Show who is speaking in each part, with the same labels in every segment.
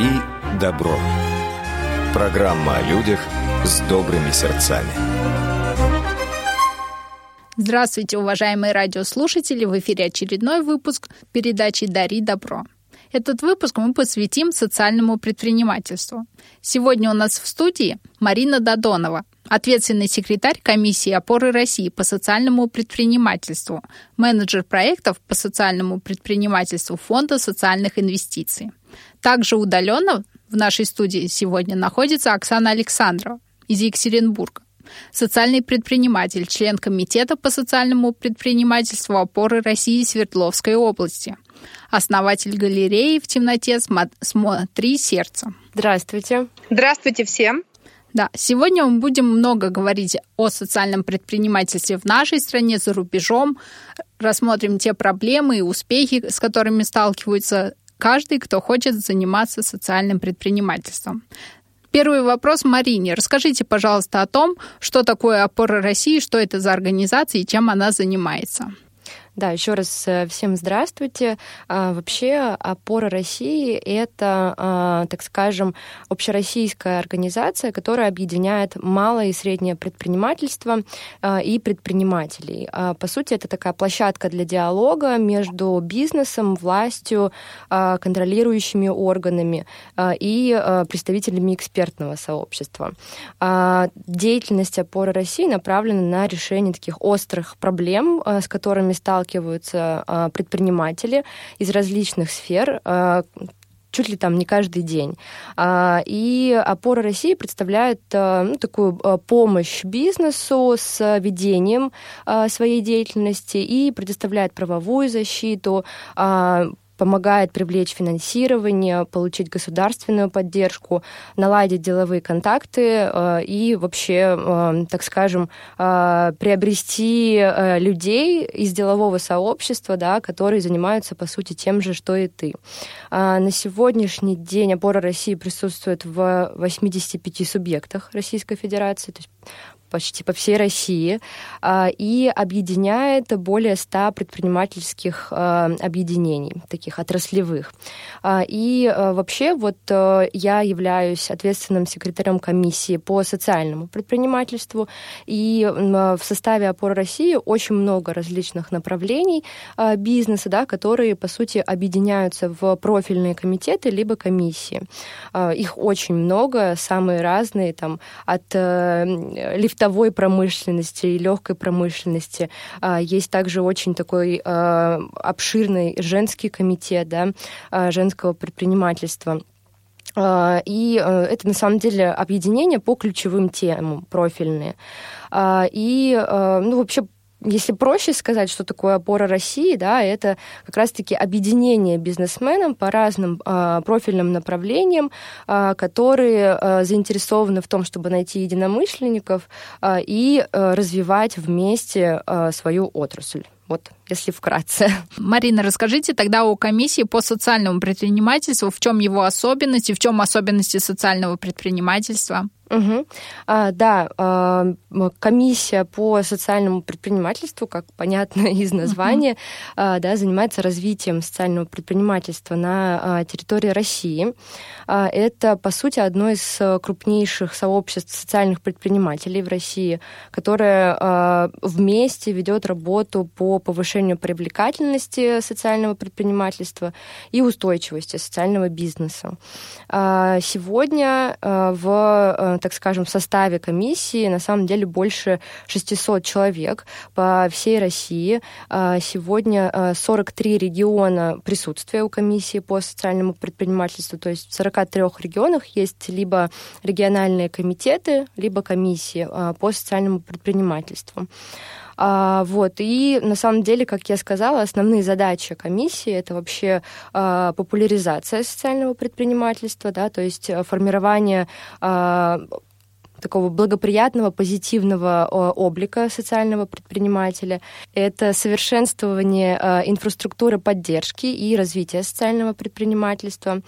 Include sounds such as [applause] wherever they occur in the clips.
Speaker 1: Дари добро. Программа о людях с добрыми сердцами.
Speaker 2: Здравствуйте, уважаемые радиослушатели! В эфире очередной выпуск передачи «Дари добро». Этот выпуск мы посвятим социальному предпринимательству. Сегодня у нас в студии Марина Додонова, ответственный секретарь комиссии опоры России по социальному предпринимательству, менеджер проектов по социальному предпринимательству Фонда социальных инвестиций. Также удаленно в нашей студии сегодня находится Оксана Александрова из Екатеринбурга, социальный предприниматель, член Комитета по социальному предпринимательству опоры России Свердловской области, основатель галереи в темноте «Смотри сердце».
Speaker 3: Здравствуйте.
Speaker 4: Здравствуйте всем.
Speaker 2: Да, сегодня мы будем много говорить о социальном предпринимательстве в нашей стране, за рубежом. Рассмотрим те проблемы и успехи, с которыми сталкиваются каждый, кто хочет заниматься социальным предпринимательством. Первый вопрос Марине. Расскажите, пожалуйста, о том, что такое опора России, что это за организация и чем она занимается.
Speaker 3: Да, еще раз э, всем здравствуйте. А, вообще «Опора России» — это, а, так скажем, общероссийская организация, которая объединяет малое и среднее предпринимательство а, и предпринимателей. По сути, это такая площадка для диалога между бизнесом, властью, контролирующими органами и представителями экспертного сообщества. Деятельность «Опора России» направлена на решение таких острых проблем, с которыми сталкиваются сталкиваются а, предприниматели из различных сфер, а, чуть ли там не каждый день. А, и опора России представляет ну, такую помощь бизнесу с ведением своей деятельности и предоставляет правовую защиту, помогает привлечь финансирование, получить государственную поддержку, наладить деловые контакты э, и вообще, э, так скажем, э, приобрести людей из делового сообщества, да, которые занимаются, по сути, тем же, что и ты. На сегодняшний день опора России присутствует в 85 субъектах Российской Федерации, то есть почти по всей России а, и объединяет более 100 предпринимательских а, объединений, таких отраслевых. А, и вообще вот я являюсь ответственным секретарем комиссии по социальному предпринимательству, и в составе «Опоры России» очень много различных направлений бизнеса, да, которые, по сути, объединяются в профильные комитеты либо комиссии. Их очень много, самые разные, там, от э, лифта лифтовой промышленности и легкой промышленности. А, есть также очень такой а, обширный женский комитет да, а, женского предпринимательства. И это на самом деле объединение по ключевым темам профильные. И ну, вообще если проще сказать, что такое опора России, да, это как раз-таки объединение бизнесменов по разным э, профильным направлениям, э, которые э, заинтересованы в том, чтобы найти единомышленников э, и э, развивать вместе э, свою отрасль. Вот, если вкратце.
Speaker 2: Марина, расскажите тогда о комиссии по социальному предпринимательству. В чем его особенности, в чем особенности социального предпринимательства?
Speaker 3: Угу. А, да, а, комиссия по социальному предпринимательству, как понятно [laughs] из названия, угу. а, да, занимается развитием социального предпринимательства на а, территории России. А, это, по сути, одно из крупнейших сообществ социальных предпринимателей в России, которое а, вместе ведет работу по повышению привлекательности социального предпринимательства и устойчивости социального бизнеса. А, сегодня а, в так скажем, составе комиссии на самом деле больше 600 человек по всей России. А, сегодня 43 а, региона присутствия у комиссии по социальному предпринимательству, то есть в 43 регионах есть либо региональные комитеты, либо комиссии а, по социальному предпринимательству. А, вот, и на самом деле, как я сказала, основные задачи комиссии это вообще а, популяризация социального предпринимательства, да, то есть э, формирование а, такого благоприятного, позитивного облика социального предпринимателя. Это совершенствование а, инфраструктуры поддержки и развития социального предпринимательства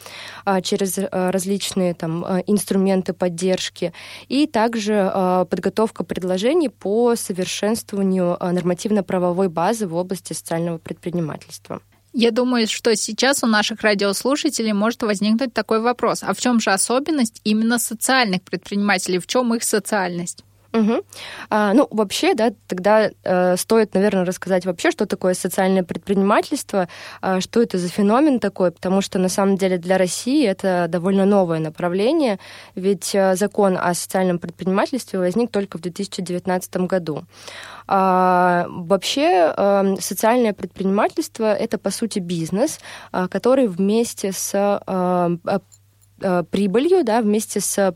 Speaker 3: а, через различные там, инструменты поддержки. И также подготовка предложений по совершенствованию нормативно-правовой базы в области социального предпринимательства.
Speaker 2: Я думаю, что сейчас у наших радиослушателей может возникнуть такой вопрос. А в чем же особенность именно социальных предпринимателей? В чем их социальность?
Speaker 3: Угу. А, ну, вообще, да, тогда э, стоит, наверное, рассказать вообще, что такое социальное предпринимательство, э, что это за феномен такой, потому что на самом деле для России это довольно новое направление, ведь э, закон о социальном предпринимательстве возник только в 2019 году. А, вообще э, социальное предпринимательство это по сути бизнес, э, который вместе с э, прибылью, да, вместе с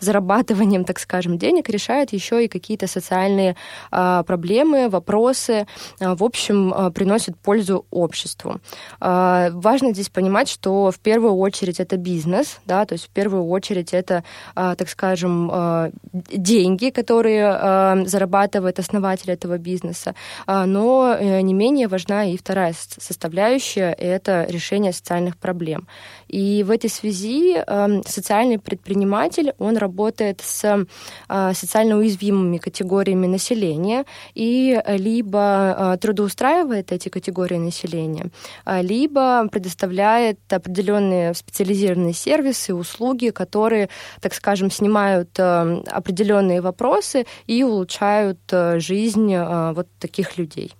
Speaker 3: зарабатыванием, так скажем, денег решает еще и какие-то социальные а, проблемы, вопросы, а, в общем, а, приносит пользу обществу. Важно здесь понимать, что в первую очередь это бизнес, да, то есть в первую очередь это, так скажем, деньги, которые зарабатывает основатель этого бизнеса, но э, не менее важна и вторая составляющая — это решение социальных проблем. И в этой связи эм, социальный предприниматель, он работает с э, социально уязвимыми категориями населения и либо э, трудоустраивает эти категории населения, э, либо предоставляет определенные специализированные сервисы, услуги, которые, так скажем, снимают определенные вопросы и улучшают жизнь вот таких людей.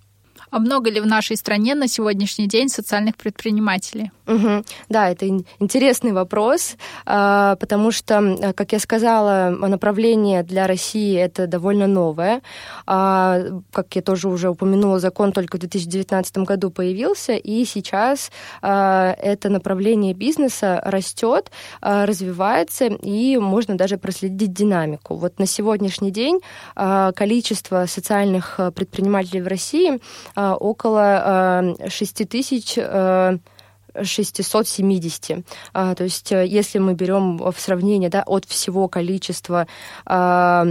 Speaker 2: А много ли в нашей стране на сегодняшний день социальных предпринимателей?
Speaker 3: Угу. Да, это интересный вопрос, а, потому что, как я сказала, направление для России это довольно новое. А, как я тоже уже упомянула, закон только в 2019 году появился, и сейчас а, это направление бизнеса растет, развивается, и можно даже проследить динамику. Вот на сегодняшний день количество социальных предпринимателей в России а, около 6 а, тысяч а, 670. А, то есть, э, если мы берем в сравнение да, от всего количества а,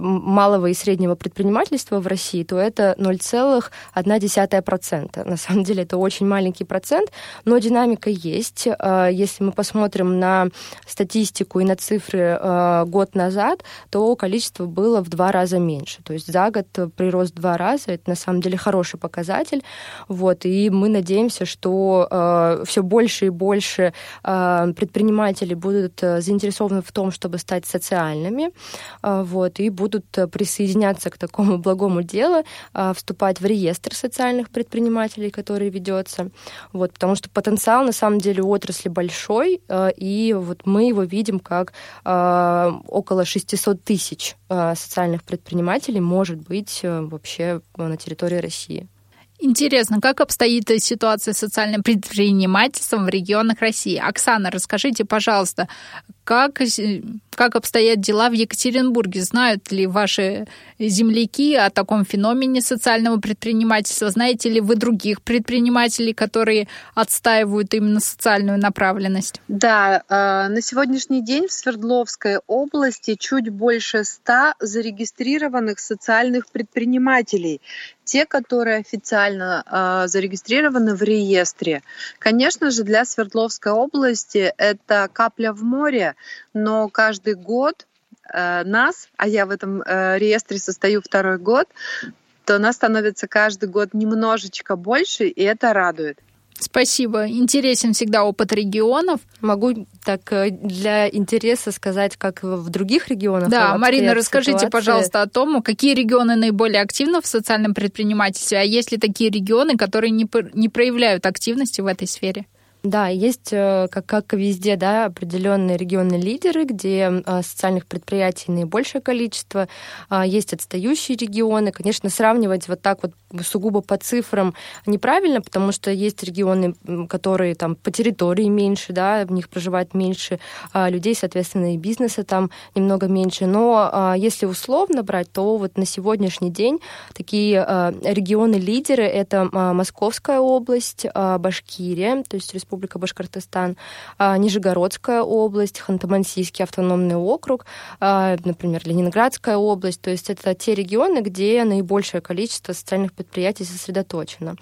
Speaker 3: малого и среднего предпринимательства в России, то это 0,1%. На самом деле это очень маленький процент, но динамика есть. А, если мы посмотрим на статистику и на цифры а, год назад, то количество было в два раза меньше. То есть за год прирост в два раза. Это на самом деле хороший показатель. Вот, и мы надеемся, что Э, все больше и больше э, предпринимателей будут э, заинтересованы в том, чтобы стать социальными, вот, и будут присоединяться к такому [laughs] благому делу, вступать в реестр социальных предпринимателей, который ведется, вот, потому что потенциал на самом деле у отрасли большой, и вот мы его видим как около 600 тысяч социальных предпринимателей может быть вообще на территории России.
Speaker 2: Интересно, как обстоит ситуация с социальным предпринимательством в регионах России? Оксана, расскажите, пожалуйста, как, как обстоят дела в Екатеринбурге? Знают ли ваши земляки о таком феномене социального предпринимательства? Знаете ли вы других предпринимателей, которые отстаивают именно социальную направленность?
Speaker 4: Да, э, на сегодняшний день в Свердловской области чуть больше ста зарегистрированных социальных предпринимателей те, которые официально э, зарегистрированы в реестре. Конечно же, для Свердловской области это капля в море, но каждый год э, нас, а я в этом э, реестре состою второй год, то нас становится каждый год немножечко больше, и это радует.
Speaker 2: Спасибо. Интересен всегда опыт регионов.
Speaker 3: Могу так э, для интереса сказать, как в других регионах.
Speaker 2: Да, Марина, расскажите, ситуации. пожалуйста, о том, какие регионы наиболее активны в социальном предпринимательстве, а есть ли такие регионы, которые не, не проявляют активности в этой сфере?
Speaker 3: Да, есть, э, как, как везде, да, определенные регионные лидеры, где а, социальных предприятий наибольшее количество, а, есть отстающие регионы. Конечно, сравнивать вот так вот сугубо по цифрам неправильно, потому что есть регионы, которые там по территории меньше, да, в них проживает меньше а, людей, соответственно, и бизнеса там немного меньше. Но если условно брать, то вот на сегодняшний день такие регионы-лидеры — это Московская область, Башкирия, то есть Республика Башкортостан, а, Нижегородская область, Ханты-Мансийский автономный округ, а, например, Ленинградская область. То есть это те регионы, где наибольшее количество социальных предприятий сосредоточено.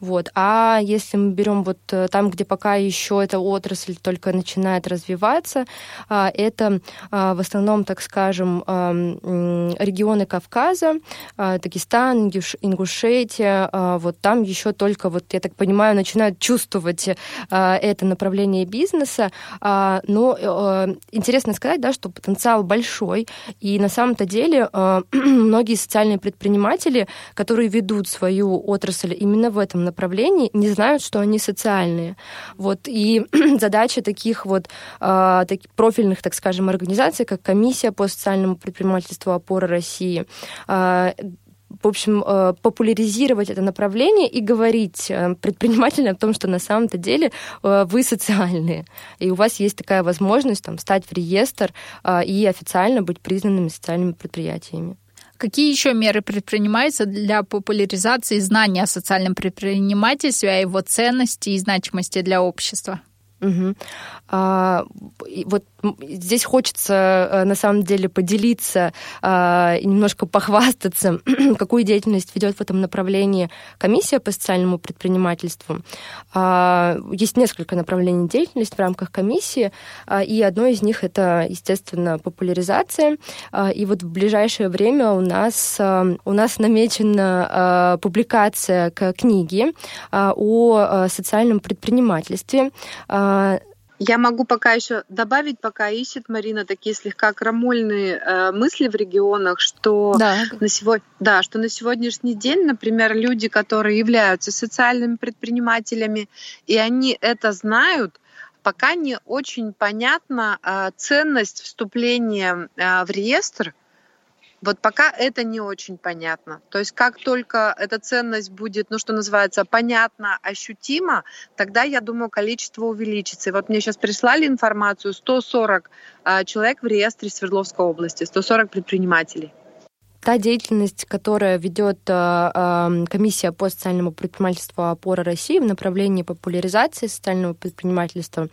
Speaker 3: Вот. А если мы берем вот э, там, где пока еще эта отрасль только начинает развиваться, а, это в основном, так скажем, регионы Кавказа, Дагестан, Ингушетия, вот там еще только, вот я так понимаю, начинают чувствовать это направление бизнеса, но э, интересно сказать, да, что потенциал большой, и на самом-то деле [clears throat] многие социальные предприниматели, которые ведут свою отрасль именно в этом направлении, не знают, что они социальные. Вот, и [clears throat] задача таких вот таких профильных, так скажем, организаций, как Комиссия по социальному предпринимательству «Опора России», в общем, э, популяризировать это направление и говорить э, предпринимателям о том, что на самом-то деле э, вы социальные, и у вас есть такая возможность там, стать в реестр и официально быть признанными социальными предприятиями.
Speaker 2: Какие еще меры предпринимаются для популяризации знания о социальном предпринимательстве, о его ценности и значимости для общества?
Speaker 3: Угу. А, вот здесь хочется э, на самом деле поделиться а, и немножко похвастаться, [clears throat] какую деятельность ведет в этом направлении комиссия по социальному предпринимательству. А, есть несколько направлений деятельности в рамках комиссии, и одно из них это, естественно, популяризация. И вот в ближайшее время у нас, у нас намечена публикация книги о социальном предпринимательстве.
Speaker 4: Я могу пока еще добавить, пока ищет Марина такие слегка крамольные э, мысли в регионах, что да. на сегодня, да, что на сегодняшний день, например, люди, которые являются социальными предпринимателями, и они это знают, пока не очень понятна э, ценность вступления э, в реестр вот пока это не очень понятно. То есть как только эта ценность будет, ну что называется, понятно, ощутимо, тогда, я думаю, количество увеличится. И вот мне сейчас прислали информацию, 140 а, человек в реестре Свердловской области, 140 предпринимателей
Speaker 3: та деятельность, которая ведет э, комиссия по социальному предпринимательству «Опора России» в направлении популяризации социального предпринимательства,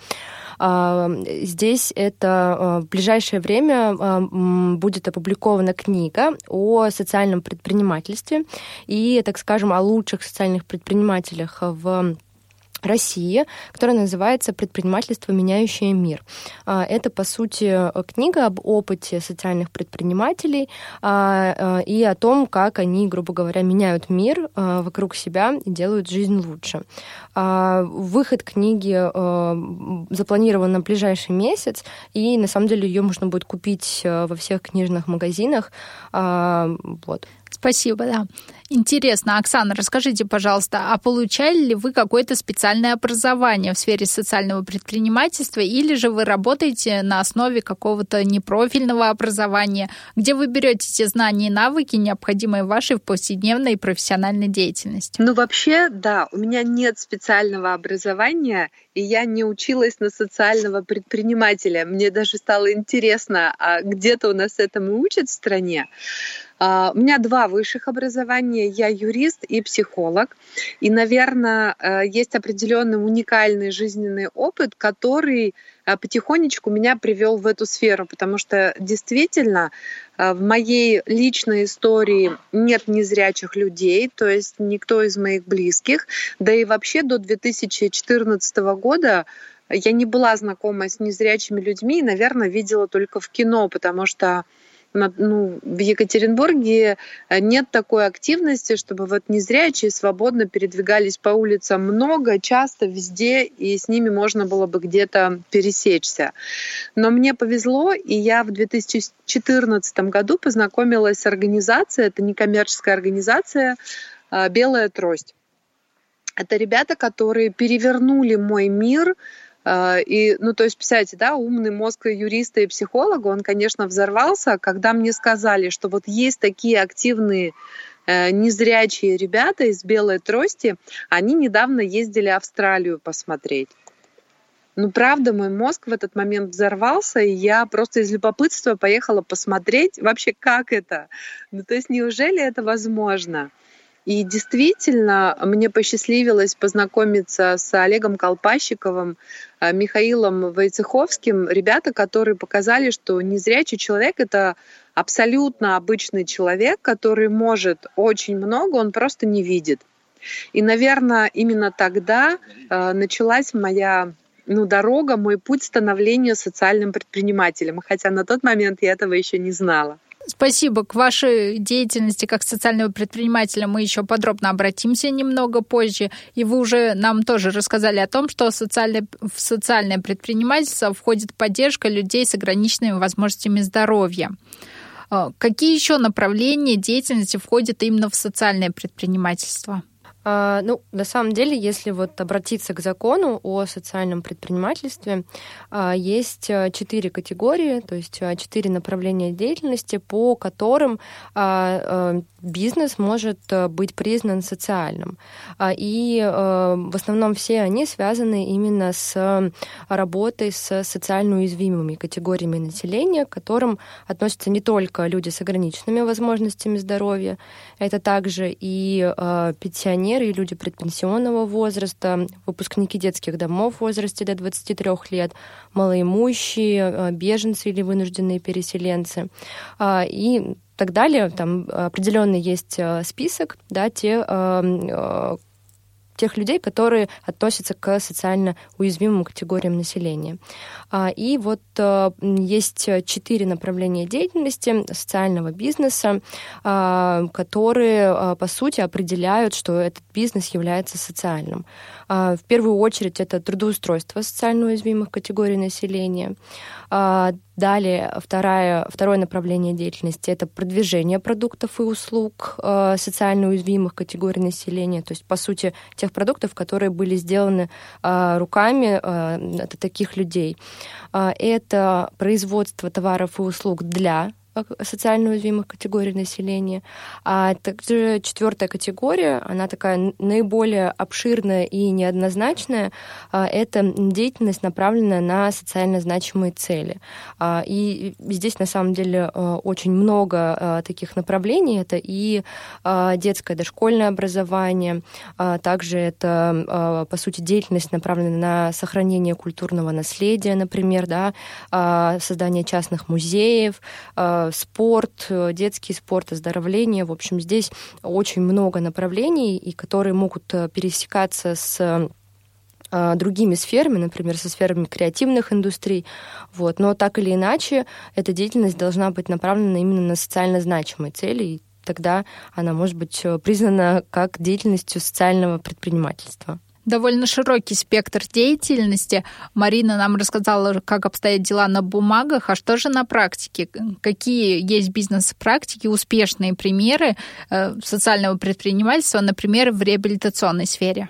Speaker 3: э, здесь это э, в ближайшее время будет опубликована книга о социальном предпринимательстве и, так скажем, о лучших социальных предпринимателях в России, которая называется «Предпринимательство, меняющее мир». А, это, по сути, книга об опыте социальных предпринимателей а, а, и о том, как они, грубо говоря, меняют мир вокруг себя и делают жизнь лучше. Выход книги запланирован на ближайший месяц, и на самом деле ее можно будет купить во всех книжных магазинах.
Speaker 2: Вот. Спасибо, да. Интересно, Оксана, расскажите, пожалуйста, а получали ли вы какое-то специальное образование в сфере социального предпринимательства или же вы работаете на основе какого-то непрофильного образования, где вы берете те знания и навыки, необходимые вашей в повседневной и профессиональной деятельности?
Speaker 4: Ну, вообще, да, у меня нет специального образования, и я не училась на социального предпринимателя. Мне даже стало интересно, а где-то у нас этому учат в стране. А, у меня два высших образования. Я юрист и психолог. И, наверное, э, есть определенный уникальный жизненный опыт, который э, потихонечку меня привел в эту сферу, потому что действительно э, в моей личной истории нет незрячих людей, то есть никто из моих близких. Да и вообще до 2014 года я не была знакома с незрячими людьми наверное, видела только в кино, потому что ну, в Екатеринбурге э, нет такой активности, чтобы вот незрячие свободно передвигались по улицам много, часто, везде, и с ними можно было бы где-то пересечься. Но мне повезло, и я в 2014 году познакомилась с организацией, это некоммерческая организация э, «Белая трость». Это ребята, которые перевернули мой мир а, и, ну, то есть, представляете, да, умный мозг юриста и психолога, он, конечно, взорвался, когда мне сказали, что вот есть такие активные э, незрячие ребята из белой трости, они недавно ездили в Австралию посмотреть. Ну, правда, мой мозг в этот момент взорвался, и я просто из любопытства поехала посмотреть вообще, как это. Ну, то есть, неужели это возможно? И действительно, мне посчастливилось познакомиться с Олегом Колпащиковым, э, Михаилом Войцеховским, ребята, которые показали, что незрячий человек — это абсолютно обычный человек, который может очень много, он просто не видит. И, наверное, именно тогда э, началась моя ну, дорога, мой путь становления социальным предпринимателем, хотя на тот момент я этого еще не знала.
Speaker 2: Спасибо. К вашей деятельности как социального предпринимателя мы еще подробно обратимся немного позже. И вы уже нам тоже рассказали о том, что социальное, в социальное предпринимательство входит поддержка людей с ограниченными возможностями здоровья. А, какие еще направления деятельности входят именно в социальное предпринимательство?
Speaker 3: А, ну, на самом деле, если вот обратиться к закону о социальном предпринимательстве, а, есть а, четыре категории, то есть четыре направления деятельности, по которым бизнес может быть признан социальным. И в основном все они связаны именно с работой с социально уязвимыми категориями населения, к которым относятся не только люди с ограниченными возможностями здоровья, это также и пенсионеры, пенсионеры и люди предпенсионного возраста, выпускники детских домов в возрасте до 23 лет, малоимущие, э, беженцы или вынужденные переселенцы. А, и так далее. Там определенный есть э, список, да, те, э, тех людей, которые относятся к социально уязвимым категориям населения. А, и вот э, есть четыре направления деятельности социального бизнеса, а, которые, а, по сути, определяют, что этот бизнес является социальным. В первую очередь это трудоустройство социально уязвимых категорий населения. Далее второе, второе направление деятельности — это продвижение продуктов и услуг социально уязвимых категорий населения, то есть, по сути, тех продуктов, которые были сделаны руками таких людей. А, это производство товаров и услуг для социально уязвимых категорий населения. А также четвертая категория, она такая наиболее обширная и неоднозначная, а, это деятельность, направленная на социально значимые цели. А, и здесь на самом деле а, очень много таких направлений. Это и детское дошкольное образование, также это, по сути, деятельность, направленная на сохранение культурного наследия, например, да, создание частных музеев, спорт, э, детский спорт, оздоровление. В общем, здесь очень много направлений, и которые могут э, пересекаться с э, другими сферами, например, со сферами креативных индустрий. Вот. Но так или иначе, эта деятельность должна быть направлена именно на социально значимые цели, и тогда она может быть признана как деятельностью социального предпринимательства
Speaker 2: довольно широкий спектр деятельности. Марина нам рассказала, как обстоят дела на бумагах, а что же на практике? Какие есть бизнес-практики, успешные примеры э, социального предпринимательства, например, в реабилитационной сфере?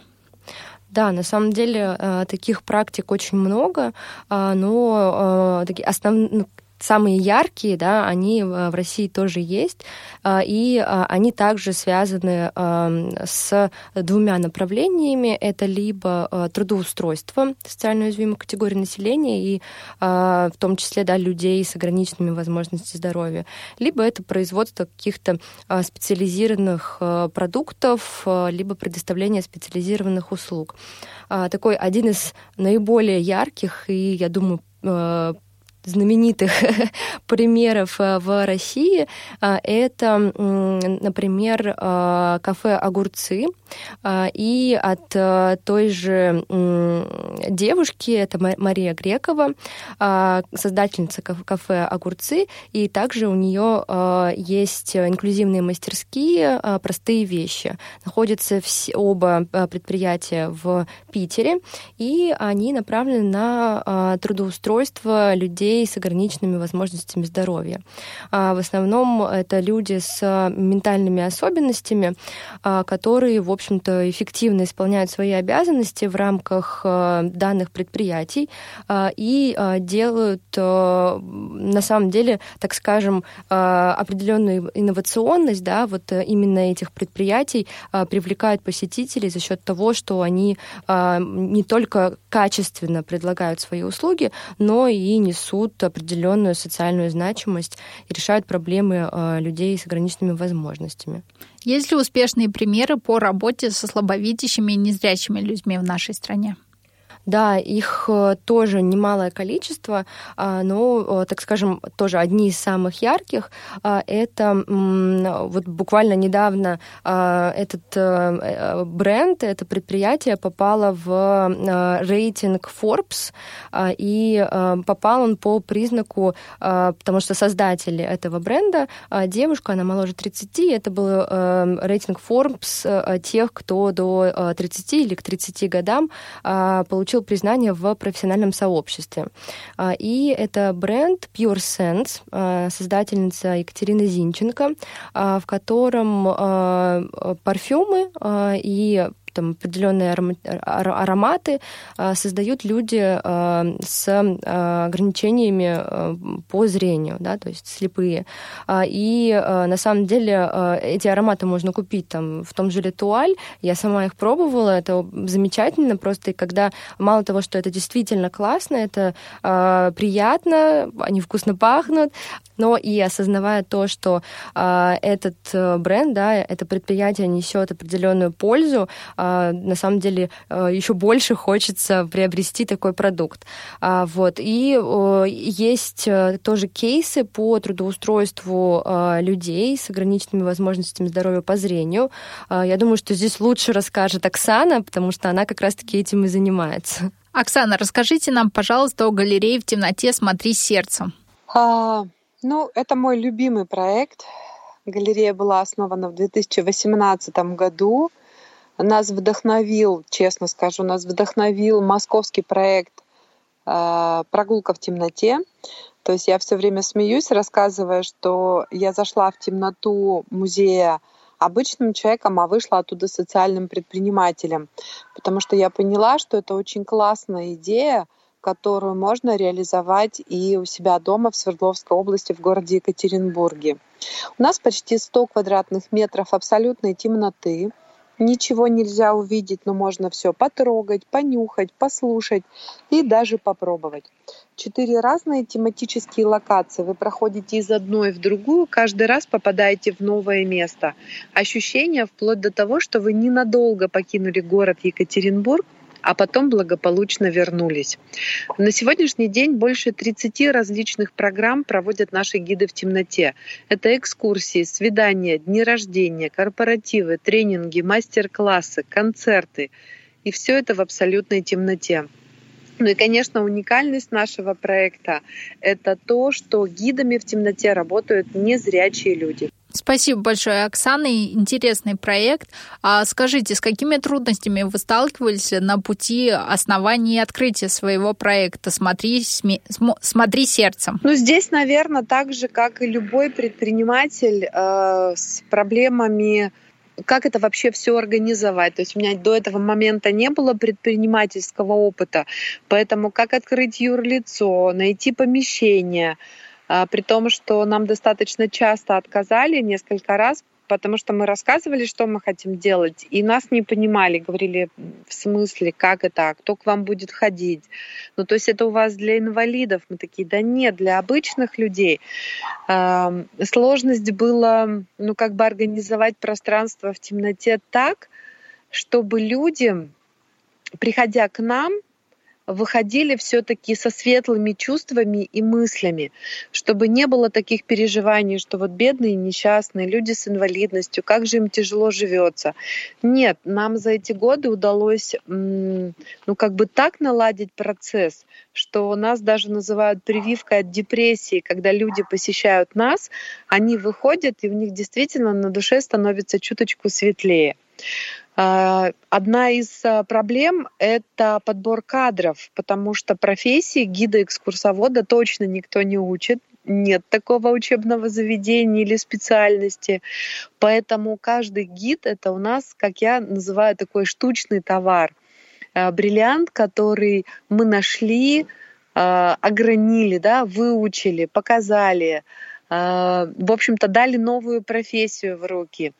Speaker 3: Да, на самом деле э, таких практик очень много, а, но э, основные ну, самые яркие, да, они в России тоже есть, а, и а, они также связаны с двумя направлениями. Это либо трудоустройство социально уязвимой категории населения и в том числе да, людей с ограниченными возможностями здоровья, либо это производство каких-то специализированных продуктов, либо предоставление специализированных услуг. Такой один из наиболее ярких и, я думаю, знаменитых [laughs] примеров э, в России. Э, это, например, э, кафе «Огурцы». И от той же девушки, это Мария Грекова, создательница кафе «Огурцы», и также у нее есть инклюзивные мастерские «Простые вещи». Находятся оба предприятия в Питере, и они направлены на трудоустройство людей людей с ограниченными возможностями здоровья. А в основном это люди с ментальными особенностями, а, которые, в общем-то, эффективно исполняют свои обязанности в рамках а, данных предприятий и делают, на самом деле, так скажем, определенную инновационность, да, вот именно этих предприятий привлекают посетителей за счет того, что они не только качественно предлагают свои услуги, но и несут несут определенную социальную значимость и решают проблемы э, людей с ограниченными возможностями.
Speaker 2: Есть ли успешные примеры по работе со слабовидящими и незрячими людьми в нашей стране?
Speaker 3: Да, их э, тоже немалое количество, а, но, так скажем, тоже одни из самых ярких. А, это вот буквально недавно а, этот э, э, бренд, это предприятие попало в рейтинг Forbes, и попал он по признаку, потому что создатели этого бренда, девушка, она моложе 30, это был рейтинг Forbes тех, кто до 30 или к 30 годам получил получил признание в профессиональном сообществе. А, и это бренд Pure Sense, а, создательница Екатерина Зинченко, а, в котором парфюмы и там определенные ароматы а, создают люди а, с а, ограничениями по зрению, да, то есть слепые. И на самом деле эти ароматы можно купить там в том же Литуаль. Я сама их пробовала, это замечательно просто. И когда мало того, что это действительно классно, это приятно, они вкусно пахнут, но и осознавая то, что этот э, бренд, да, это предприятие несет определенную пользу, а, на самом деле а, еще больше хочется приобрести такой продукт. А, вот. И есть э, тоже кейсы по трудоустройству людей с ограниченными возможностями здоровья по зрению. Я думаю, что здесь лучше расскажет Оксана, потому что она как раз-таки этим и занимается.
Speaker 2: Оксана, расскажите нам, пожалуйста, о галерее в темноте «Смотри сердцем».
Speaker 4: Ну, это мой любимый проект. Галерея была основана в 2018 году. Нас вдохновил, честно скажу, нас вдохновил московский проект э, «Прогулка в темноте». То есть я все время смеюсь, рассказывая, что я зашла в темноту музея обычным человеком, а вышла оттуда социальным предпринимателем, потому что я поняла, что это очень классная идея, которую можно реализовать и у себя дома в Свердловской области, в городе Екатеринбурге. У нас почти 100 квадратных метров абсолютной темноты. Ничего нельзя увидеть, но можно все потрогать, понюхать, послушать и даже попробовать. Четыре разные тематические локации. Вы проходите из одной в другую, каждый раз попадаете в новое место. Ощущение вплоть до того, что вы ненадолго покинули город Екатеринбург, а потом благополучно вернулись. На сегодняшний день больше 30 различных программ проводят наши гиды в темноте. Это экскурсии, свидания, дни рождения, корпоративы, тренинги, мастер-классы, концерты. И все это в абсолютной темноте. Ну и, конечно, уникальность нашего проекта — это то, что гидами в темноте работают незрячие люди.
Speaker 2: Спасибо большое, Оксана. Интересный проект. А скажите, с какими трудностями вы сталкивались на пути основания и открытия своего проекта «Смотри, сме... смотри сердцем»?
Speaker 4: Ну, здесь, наверное, так же, как и любой предприниматель э, с проблемами как это вообще все организовать. То есть у меня до этого момента не было предпринимательского опыта, поэтому как открыть юрлицо, найти помещение, при том, что нам достаточно часто отказали несколько раз, потому что мы рассказывали, что мы хотим делать, и нас не понимали, говорили, в смысле, как это, кто к вам будет ходить. Ну, то есть это у вас для инвалидов. Мы такие, да нет, для обычных людей. Сложность была, ну, как бы организовать пространство в темноте так, чтобы люди, приходя к нам, выходили все-таки со светлыми чувствами и мыслями, чтобы не было таких переживаний, что вот бедные, несчастные, люди с инвалидностью, как же им тяжело живется. Нет, нам за эти годы удалось, ну, как бы так наладить процесс, что нас даже называют прививкой от депрессии, когда люди посещают нас, они выходят, и у них действительно на душе становится чуточку светлее. А, одна из а, проблем — это подбор кадров, потому что профессии гида-экскурсовода точно никто не учит, нет такого учебного заведения или специальности. Поэтому каждый гид — это у нас, как я называю, такой штучный товар. А, бриллиант, который мы нашли, огранили, да, выучили, показали, в общем-то, дали новую профессию в руки.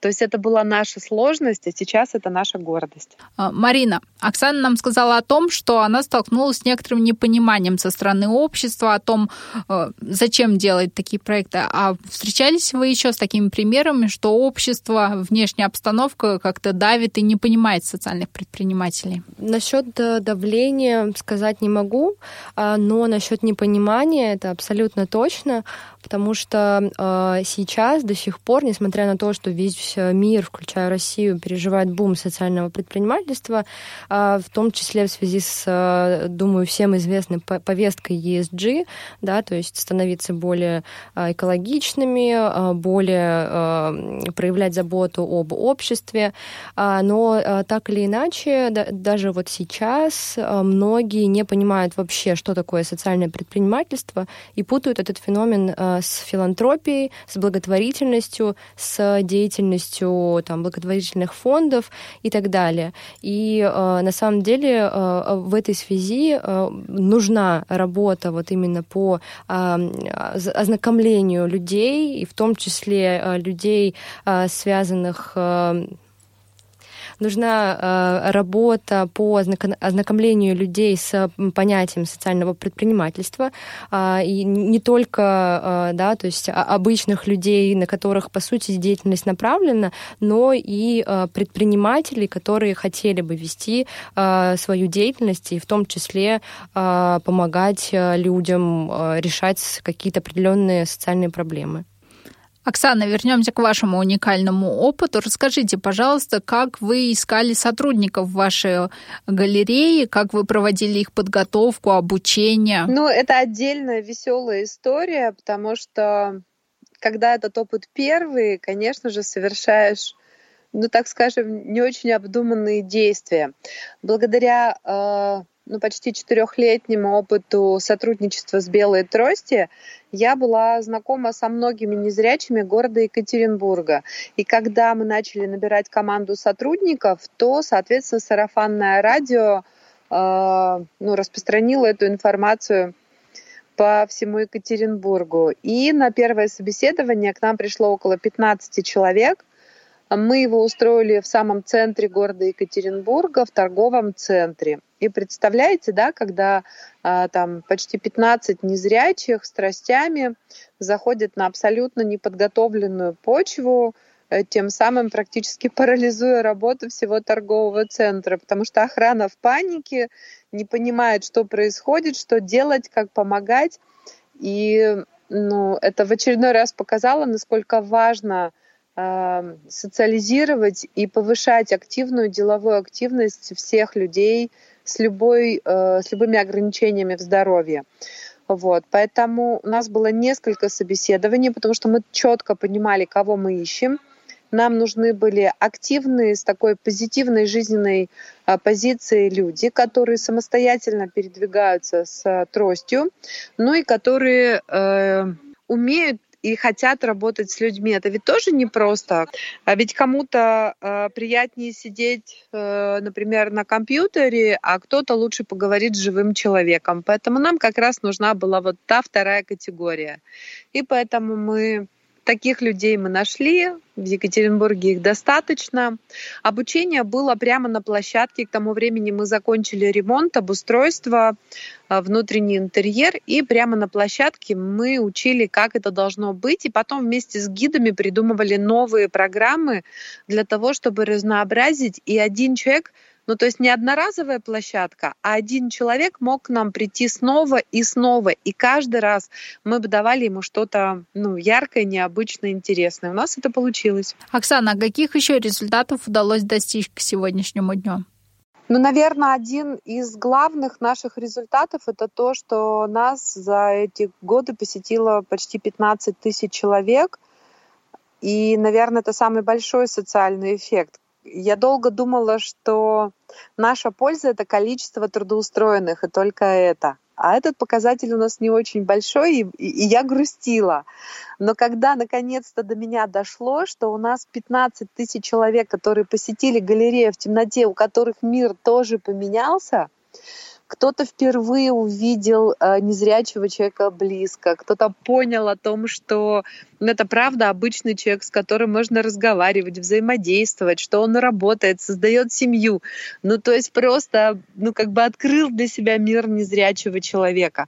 Speaker 4: То есть это была наша сложность, а сейчас это наша гордость.
Speaker 2: А, Марина, Оксана нам сказала о том, что она столкнулась с некоторым непониманием со стороны общества о том, э, зачем делать такие проекты. А встречались вы еще с такими примерами, что общество, внешняя обстановка как-то давит и не понимает социальных предпринимателей?
Speaker 3: Насчет давления сказать не могу, а, но насчет непонимания это абсолютно точно, потому что э, сейчас до сих пор, несмотря на то, что весь мир, включая Россию, переживает бум социального предпринимательства, э, в том числе в связи с, э, думаю, всем известной повесткой ESG, да, то есть становиться более э, экологичными, э, более э, проявлять заботу об обществе, э, но э, так или иначе, да, даже вот сейчас э, многие не понимают вообще, что такое социальное предпринимательство, и путают этот феномен э, с филантропией, с благотворительностью, с деятельностью там, благотворительных фондов и так далее. И э, на самом деле э, в этой связи э, нужна работа вот именно по э, ознакомлению людей, и в том числе э, людей, э, связанных нужна э, работа по ознакомлению людей с понятием социального предпринимательства, э, и не только, э, да, то есть обычных людей, на которых, по сути, деятельность направлена, но и э, предпринимателей, которые хотели бы вести э, свою деятельность и в том числе э, помогать э, людям э, решать какие-то определенные социальные проблемы.
Speaker 2: Оксана, вернемся к вашему уникальному опыту. Расскажите, пожалуйста, как вы искали сотрудников в вашей галерее, как вы проводили их подготовку, обучение?
Speaker 4: Ну, это отдельная веселая история, потому что когда этот опыт первый, конечно же, совершаешь ну, так скажем, не очень обдуманные действия. Благодаря э, ну, почти четырехлетнему опыту сотрудничества с Белой Трости я была знакома со многими незрячими города Екатеринбурга. И когда мы начали набирать команду сотрудников, то, соответственно, сарафанное радио э, ну, распространило эту информацию по всему Екатеринбургу. И на первое собеседование к нам пришло около 15 человек. Мы его устроили в самом центре города Екатеринбурга, в торговом центре. И представляете, да, когда а, там почти 15 незрячих с тростями заходят на абсолютно неподготовленную почву, э, тем самым практически [laughs] парализуя работу всего торгового центра, потому что охрана в панике, не понимает, что происходит, что делать, как помогать. И ну, это в очередной раз показало, насколько важно социализировать и повышать активную деловую активность всех людей, с, любой, э, с любыми ограничениями в здоровье. Вот, поэтому у нас было несколько собеседований, потому что мы четко понимали, кого мы ищем. Нам нужны были активные, с такой позитивной жизненной а, позицией люди, которые самостоятельно передвигаются с тростью, ну и которые э, умеют и хотят работать с людьми. Это ведь тоже непросто. А ведь кому-то э, приятнее сидеть, э, например, на компьютере, а кто-то лучше поговорит с живым человеком. Поэтому нам как раз нужна была вот та вторая категория. И поэтому мы Таких людей мы нашли, в Екатеринбурге их достаточно. Обучение было прямо на площадке. К тому времени мы закончили ремонт, обустройство, а, внутренний интерьер. И прямо на площадке мы учили, как это должно быть. И потом вместе с гидами придумывали новые программы для того, чтобы разнообразить. И один человек ну, то есть не одноразовая площадка, а один человек мог к нам прийти снова и снова. И каждый раз мы бы давали ему что-то ну, яркое, необычное, интересное. У нас это получилось.
Speaker 2: Оксана, а каких еще результатов удалось достичь к сегодняшнему дню?
Speaker 4: Ну, наверное, один из главных наших результатов это то, что нас за эти годы посетило почти 15 тысяч человек. И, наверное, это самый большой социальный эффект, я долго думала, что наша польза — это количество трудоустроенных, и только это. А этот показатель у нас не очень большой, и, и я грустила. Но когда наконец-то до меня дошло, что у нас 15 тысяч человек, которые посетили галерею в темноте, у которых мир тоже поменялся, кто-то впервые увидел э, незрячего человека близко, кто-то понял о том, что ну, это правда обычный человек, с которым можно разговаривать, взаимодействовать, что он работает, создает семью. Ну, то есть просто, ну, как бы открыл для себя мир незрячего человека.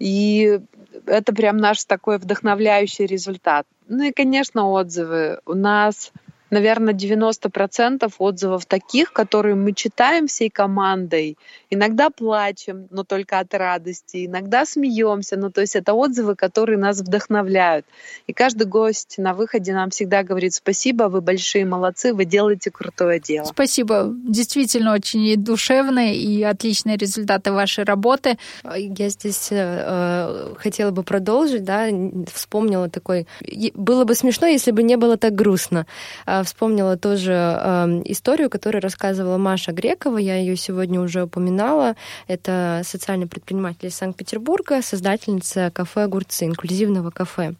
Speaker 4: И это прям наш такой вдохновляющий результат. Ну и, конечно, отзывы. У нас наверное, 90% отзывов таких, которые мы читаем всей командой. Иногда плачем, но только от радости, иногда смеемся, ну то есть это отзывы, которые нас вдохновляют. И каждый гость на выходе нам всегда говорит спасибо, вы большие молодцы, вы делаете крутое дело.
Speaker 2: Спасибо. Действительно очень душевные и отличные результаты вашей работы.
Speaker 3: Я здесь э, хотела бы продолжить, да, вспомнила такой... Было бы смешно, если бы не было так грустно. А, вспомнила тоже э, историю, которую рассказывала Маша Грекова. Я ее сегодня уже упоминала. Это социальный предприниматель из Санкт-Петербурга, создательница кафе «Огурцы», инклюзивного кафе.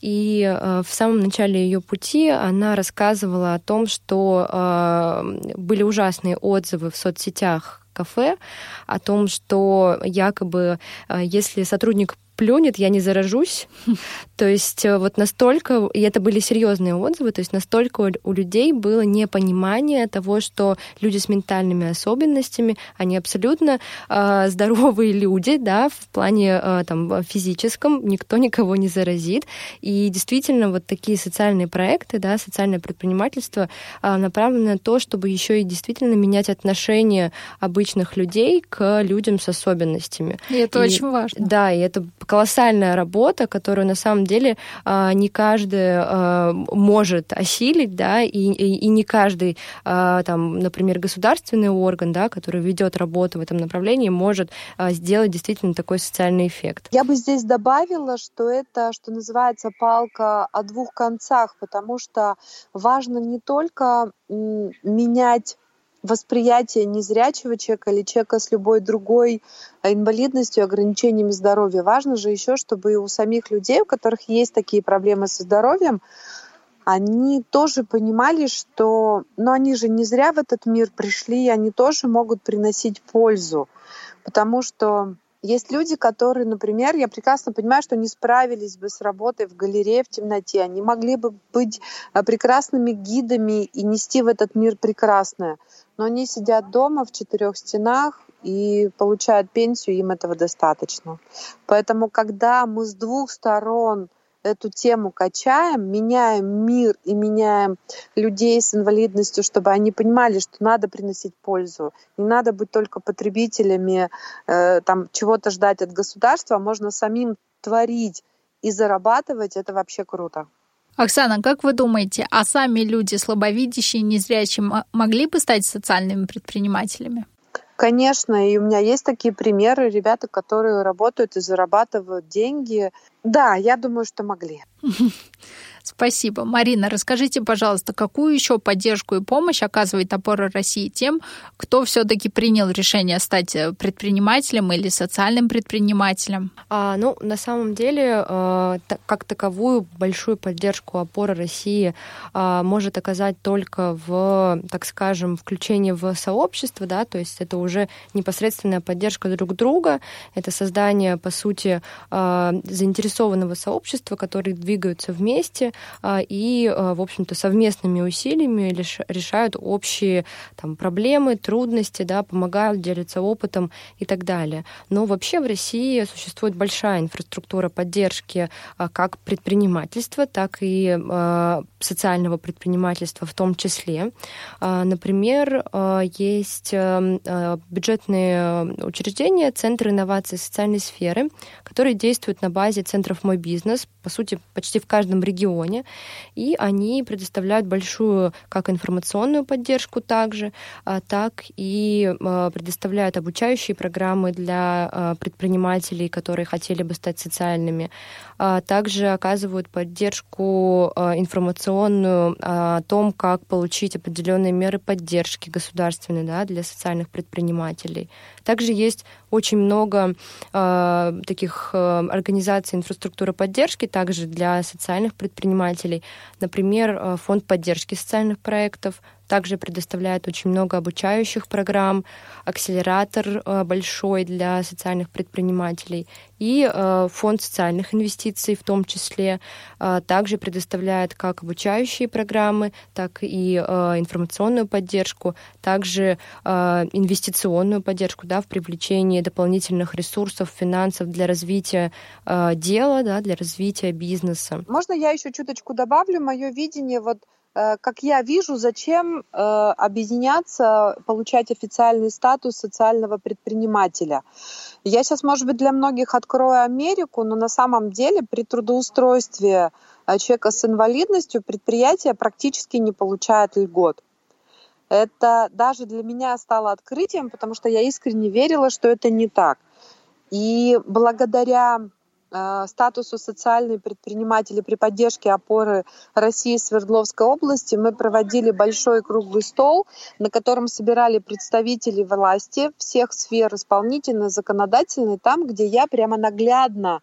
Speaker 3: И э, в самом начале ее пути она рассказывала о том, что э, были ужасные отзывы в соцсетях кафе о том, что якобы э, если сотрудник плюнет, я не заражусь. [laughs] То есть э, вот настолько, и это были серьезные отзывы, то есть настолько у людей было непонимание того, что люди с ментальными особенностями, они абсолютно э, [laughs] здоровые люди, да, в плане э, там физическом, никто никого не заразит. И действительно вот такие социальные проекты, да, социальное предпринимательство э, направлено на то, чтобы еще и действительно менять отношение обычных людей к людям с особенностями.
Speaker 2: И это и, очень важно.
Speaker 3: Да, и это колоссальная работа, которую на самом деле а, не каждый а, может осилить, да, и, и, и не каждый, а, там, например, государственный орган, да, который ведет работу в этом направлении, может сделать действительно такой социальный эффект.
Speaker 4: Я бы здесь добавила, что это, что называется, палка о двух концах, потому что важно не только менять восприятие незрячего человека или человека с любой другой инвалидностью, ограничениями здоровья. Важно же еще, чтобы у самих людей, у которых есть такие проблемы со здоровьем, они тоже понимали, что ну, они же не зря в этот мир пришли, они тоже могут приносить пользу. Потому что есть люди, которые, например, я прекрасно понимаю, что не справились бы с работой в галерее в темноте. Они могли бы быть э, прекрасными гидами и нести в этот мир прекрасное. Но они сидят дома в четырех стенах и получают пенсию, им этого достаточно. Поэтому, когда мы с двух сторон эту тему качаем, меняем мир и меняем людей с инвалидностью, чтобы они понимали, что надо приносить пользу. Не надо быть только потребителями, э, там, чего-то ждать от государства, а можно самим творить и зарабатывать. Это вообще круто.
Speaker 2: Оксана, как вы думаете, а сами люди слабовидящие, незрячие могли бы стать социальными предпринимателями?
Speaker 4: Конечно, и у меня есть такие примеры, ребята, которые работают и зарабатывают деньги. Да, я думаю, что могли. [laughs]
Speaker 2: Спасибо. Марина, расскажите, пожалуйста, какую еще поддержку и помощь оказывает опора России тем, кто все-таки принял решение стать э, предпринимателем или социальным предпринимателем?
Speaker 3: А, ну, на самом деле, э, как таковую большую поддержку опора России э, может оказать только в, так скажем, включении в сообщество, да, то есть это уже непосредственная поддержка друг друга, это создание, по сути, заинтересованного сообщества, которые двигаются вместе, а, и, а, в общем-то, совместными усилиями решают общие там, проблемы, трудности, да, помогают, делятся опытом и так далее. Но вообще в России существует большая инфраструктура поддержки а, как предпринимательства, так и социального предпринимательства в том числе. Например, есть бюджетные учреждения, центры инноваций социальной сферы, которые действуют на базе центров «Мой бизнес», по сути, почти в каждом регионе регионе, и они предоставляют большую как информационную поддержку также, а, так и а, предоставляют обучающие программы для а, предпринимателей, которые хотели бы стать социальными. Также оказывают поддержку информационную о том, как получить определенные меры поддержки государственной да, для социальных предпринимателей. Также есть очень много э, таких э, организаций инфраструктуры поддержки также для социальных предпринимателей. Например, э, фонд поддержки социальных проектов, также предоставляет очень много обучающих программ, акселератор э, большой для социальных предпринимателей и э, фонд социальных инвестиций в том числе э, также предоставляет как обучающие программы, так и информационную поддержку, также инвестиционную поддержку да, в привлечении дополнительных ресурсов, финансов для развития дела, да, для развития бизнеса.
Speaker 4: Можно я еще чуточку добавлю? Мое видение вот как я вижу, зачем э, объединяться, получать официальный статус социального предпринимателя. Я сейчас, может быть, для многих открою Америку, но на самом деле при трудоустройстве э, человека с инвалидностью предприятие практически не получает льгот. Это даже для меня стало открытием, потому что я искренне верила, что это не так. И благодаря Э, статусу социальные предприниматели при поддержке опоры России Свердловской области мы проводили большой круглый стол, на котором собирали представители власти всех сфер исполнительной, законодательной, там, где я прямо наглядно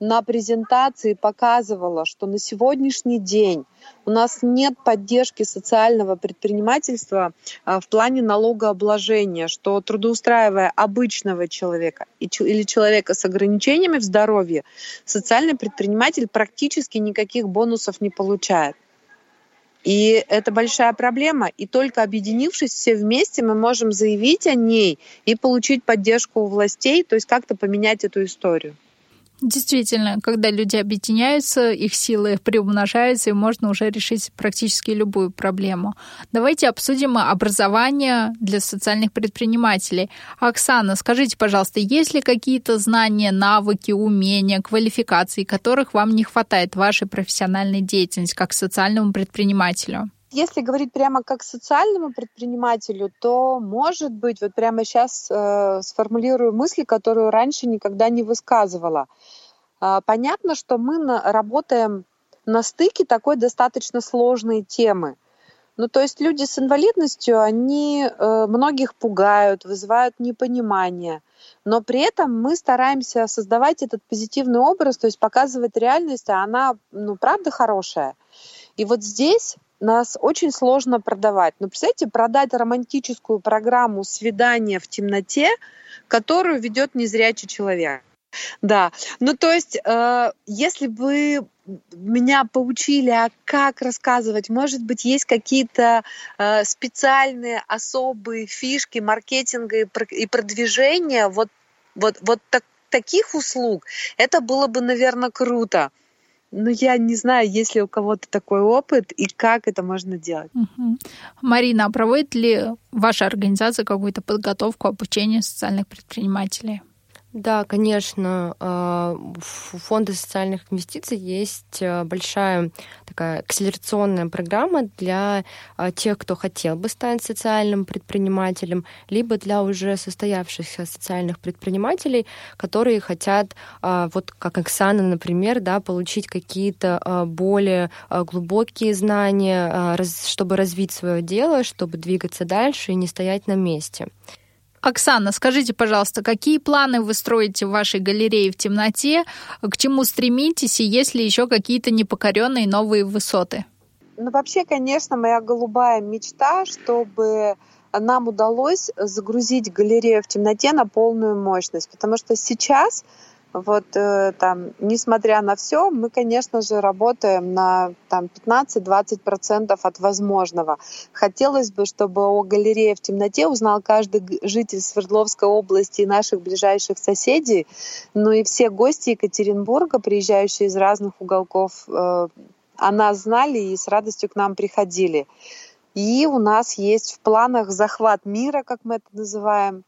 Speaker 4: на презентации показывала, что на сегодняшний день у нас нет поддержки социального предпринимательства а, в плане налогообложения, что трудоустраивая обычного человека или человека с ограничениями в здоровье, социальный предприниматель практически никаких бонусов не получает. И это большая проблема. И только объединившись все вместе, мы можем заявить о ней и получить поддержку у властей, то есть как-то поменять эту историю.
Speaker 2: Действительно, когда люди объединяются, их силы приумножаются, и можно уже решить практически любую проблему. Давайте обсудим образование для социальных предпринимателей. Оксана, скажите, пожалуйста, есть ли какие-то знания, навыки, умения, квалификации, которых вам не хватает в вашей профессиональной деятельности как социальному предпринимателю?
Speaker 4: Если говорить прямо как социальному предпринимателю, то, может быть, вот прямо сейчас э, сформулирую мысли, которую раньше никогда не высказывала. Э, понятно, что мы на, работаем на стыке такой достаточно сложной темы. Ну, то есть люди с инвалидностью, они э, многих пугают, вызывают непонимание. Но при этом мы стараемся создавать этот позитивный образ, то есть показывать реальность, а она, ну, правда хорошая. И вот здесь нас очень сложно продавать. Но представьте, продать романтическую программу свидания в темноте, которую ведет незрячий человек. Да, ну то есть, э, если бы меня поучили, а как рассказывать, может быть, есть какие-то э, специальные особые фишки маркетинга и, и продвижения вот, вот, вот так, таких услуг, это было бы, наверное, круто. Ну, я не знаю, есть ли у кого-то такой опыт и как это можно делать. Угу.
Speaker 2: Марина, а проводит ли ваша организация какую-то подготовку, обучение социальных предпринимателей?
Speaker 3: Да, конечно, а, у фонда социальных инвестиций есть а, большая такая акселерационная программа для а, тех, кто хотел бы стать социальным предпринимателем, либо для уже состоявшихся социальных предпринимателей, которые хотят, вот как Оксана, например, да, получить какие-то более глубокие знания, чтобы развить свое дело, чтобы двигаться дальше и не стоять на месте.
Speaker 2: Оксана, скажите, пожалуйста, какие планы вы строите в вашей галерее в темноте, к чему стремитесь? И есть ли еще какие-то непокоренные новые высоты?
Speaker 4: Ну, вообще, конечно, моя голубая мечта, чтобы нам удалось загрузить галерею в темноте на полную мощность, потому что сейчас вот э, там, несмотря на все, мы, конечно же, работаем на там 15-20% от возможного. Хотелось бы, чтобы о галерее в темноте узнал каждый житель Свердловской области и наших ближайших соседей, ну и все гости Екатеринбурга, приезжающие из разных уголков, э, о нас знали и с радостью к нам приходили. И у нас есть в планах захват мира, как мы это называем.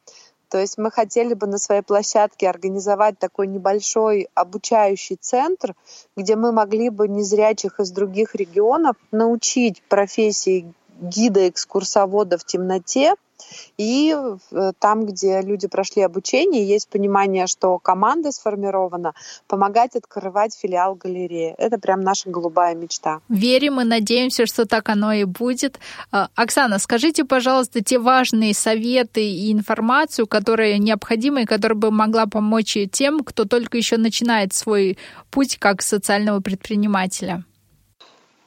Speaker 4: То есть мы хотели бы на своей площадке организовать такой небольшой обучающий центр, где мы могли бы незрячих из других регионов научить профессии гида-экскурсовода в темноте, и э, там, где люди прошли обучение, есть понимание, что команда сформирована, помогать открывать филиал галереи. Это прям наша голубая мечта.
Speaker 2: Верим и надеемся, что так оно и будет. А, Оксана, скажите, пожалуйста, те важные советы и информацию, которые необходимы и которая бы могла помочь тем, кто только еще начинает свой путь как социального предпринимателя.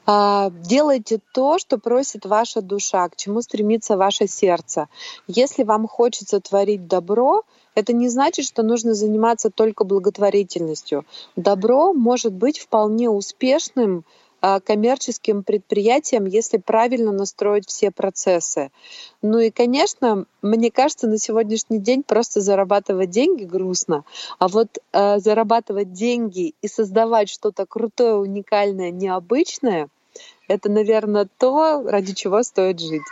Speaker 4: А, делайте то, что просит ваша душа, к чему стремится ваше сердце. Если вам хочется творить добро, это не значит, что нужно заниматься только благотворительностью. Добро может быть вполне успешным коммерческим предприятием, если правильно настроить все процессы. Ну и, конечно, мне кажется, на сегодняшний день просто зарабатывать деньги грустно, а вот э, зарабатывать деньги и создавать что-то крутое, уникальное, необычное, это, наверное, то, ради чего стоит жить.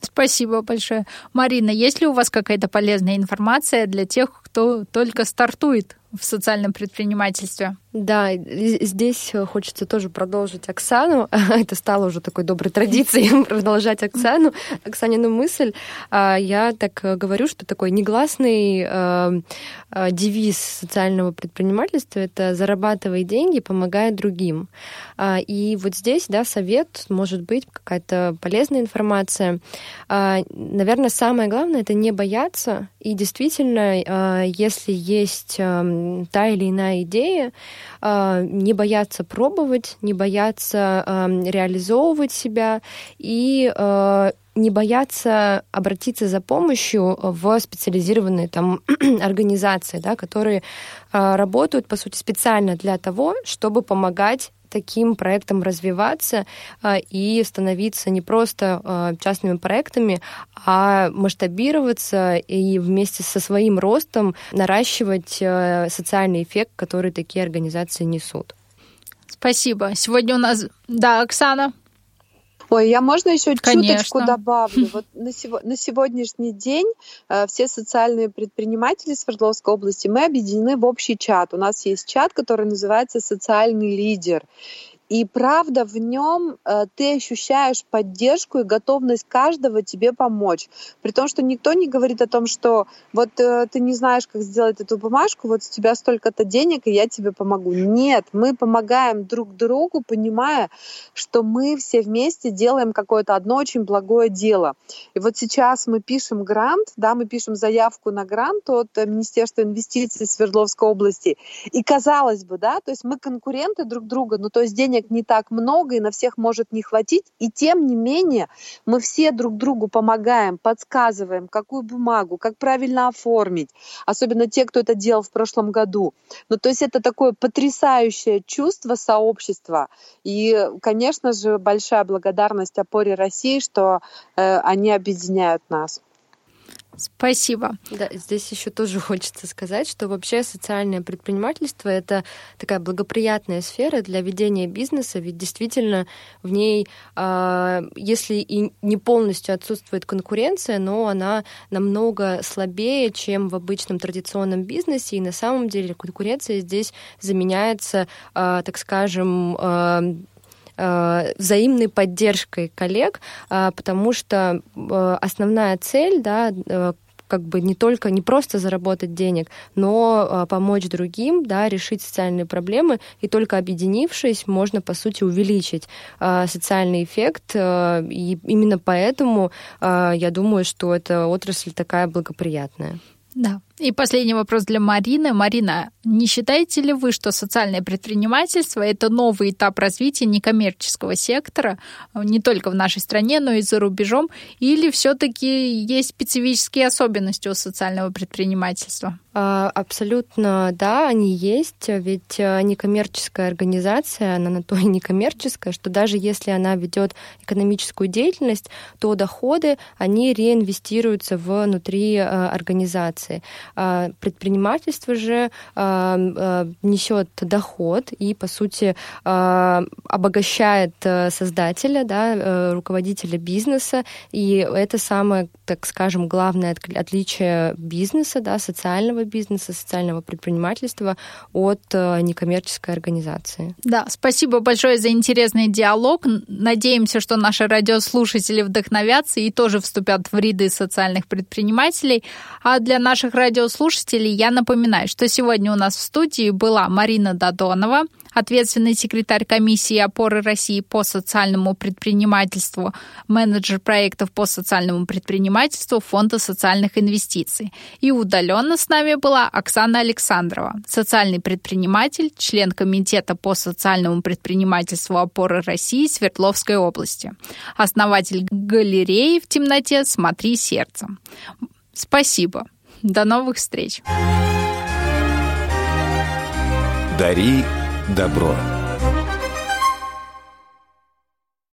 Speaker 2: Спасибо большое. Марина, есть ли у вас какая-то полезная информация для тех, кто только стартует в социальном предпринимательстве?
Speaker 3: Да, здесь хочется тоже продолжить Оксану. [laughs] Это стало уже такой доброй традицией [laughs] продолжать Оксану, Оксанину мысль. А, я так говорю, что такой негласный э, э, девиз социального предпринимательства — это «зарабатывай деньги, помогая другим». А, и вот здесь, да, совет, может быть, какая-то полезная информация. А, наверное, самое главное — это не бояться. И действительно, если есть эм, та или иная идея, а, не бояться пробовать, не бояться реализовывать себя и а, не бояться обратиться за помощью в специализированные там [clears throat] организации, да, которые а, работают, по сути, специально для того, чтобы помогать таким проектам развиваться а, и становиться не просто а, частными проектами, а масштабироваться и вместе со своим ростом наращивать а, социальный эффект, который такие организации несут.
Speaker 2: Спасибо. Сегодня у нас... Да, Оксана.
Speaker 4: Ой, я можно еще Конечно. чуточку добавлю. [laughs] Вот на, сего, на сегодняшний день э, все социальные предприниматели Свердловской области мы объединены в общий чат. У нас есть чат, который называется «Социальный лидер». И правда, в нем э, ты ощущаешь поддержку и готовность каждого тебе помочь. При том, что никто не говорит о том, что вот э, ты не знаешь, как сделать эту бумажку, вот у тебя столько-то денег, и я тебе помогу. Нет, мы помогаем друг другу, понимая, что мы все вместе делаем какое-то одно очень благое дело. И вот сейчас мы пишем грант, да, мы пишем заявку на грант от Министерства инвестиций Свердловской области. И казалось бы, да, то есть мы конкуренты друг друга, ну то есть денег денег не так много, и на всех может не хватить. И тем не менее мы все друг другу помогаем, подсказываем, какую бумагу, как правильно оформить. Особенно те, кто это делал в прошлом году. Ну, то есть это такое потрясающее чувство сообщества. И, конечно же, большая благодарность опоре России, что э, они объединяют нас.
Speaker 2: Спасибо.
Speaker 3: Да, здесь еще тоже [laughs] хочется сказать, что вообще социальное предпринимательство это такая благоприятная сфера для ведения бизнеса, ведь действительно в ней, э, если и не полностью отсутствует конкуренция, но она намного слабее, чем в обычном традиционном бизнесе, и на самом деле конкуренция здесь заменяется, э, так скажем, э, взаимной поддержкой коллег, потому что основная цель, да, как бы не только, не просто заработать денег, но а, помочь другим, да, решить социальные проблемы, и только объединившись, можно, по сути, увеличить а, социальный эффект, а, и именно поэтому я думаю, что эта отрасль такая благоприятная.
Speaker 2: Да. И последний вопрос для Марины. Марина, не считаете ли вы, что социальное предпринимательство — это новый этап развития некоммерческого сектора не только в нашей стране, но и за рубежом? Или все-таки есть специфические особенности у социального предпринимательства?
Speaker 3: А, абсолютно, да, они есть, ведь э, некоммерческая организация, она на то и некоммерческая, что даже если она ведет экономическую деятельность, то доходы, они реинвестируются внутри э, организации. А, предпринимательство же а, несет доход и, по сути, обогащает э, создателя, да, руководителя бизнеса, и это самое, так скажем, главное отличие бизнеса, да, социального бизнеса, социального предпринимательства от э, некоммерческой организации.
Speaker 2: Да, спасибо большое за интересный диалог. Надеемся, что наши радиослушатели вдохновятся и тоже вступят в ряды социальных предпринимателей. А для наших радио радиослушателей, я напоминаю, что сегодня у нас в студии была Марина Додонова, ответственный секретарь комиссии опоры России по социальному предпринимательству, менеджер проектов по социальному предпринимательству Фонда социальных инвестиций. И удаленно с нами была Оксана Александрова, социальный предприниматель, член Комитета по социальному предпринимательству опоры России Свердловской области, основатель галереи в темноте «Смотри сердцем». Спасибо. До новых встреч.
Speaker 1: Дари добро.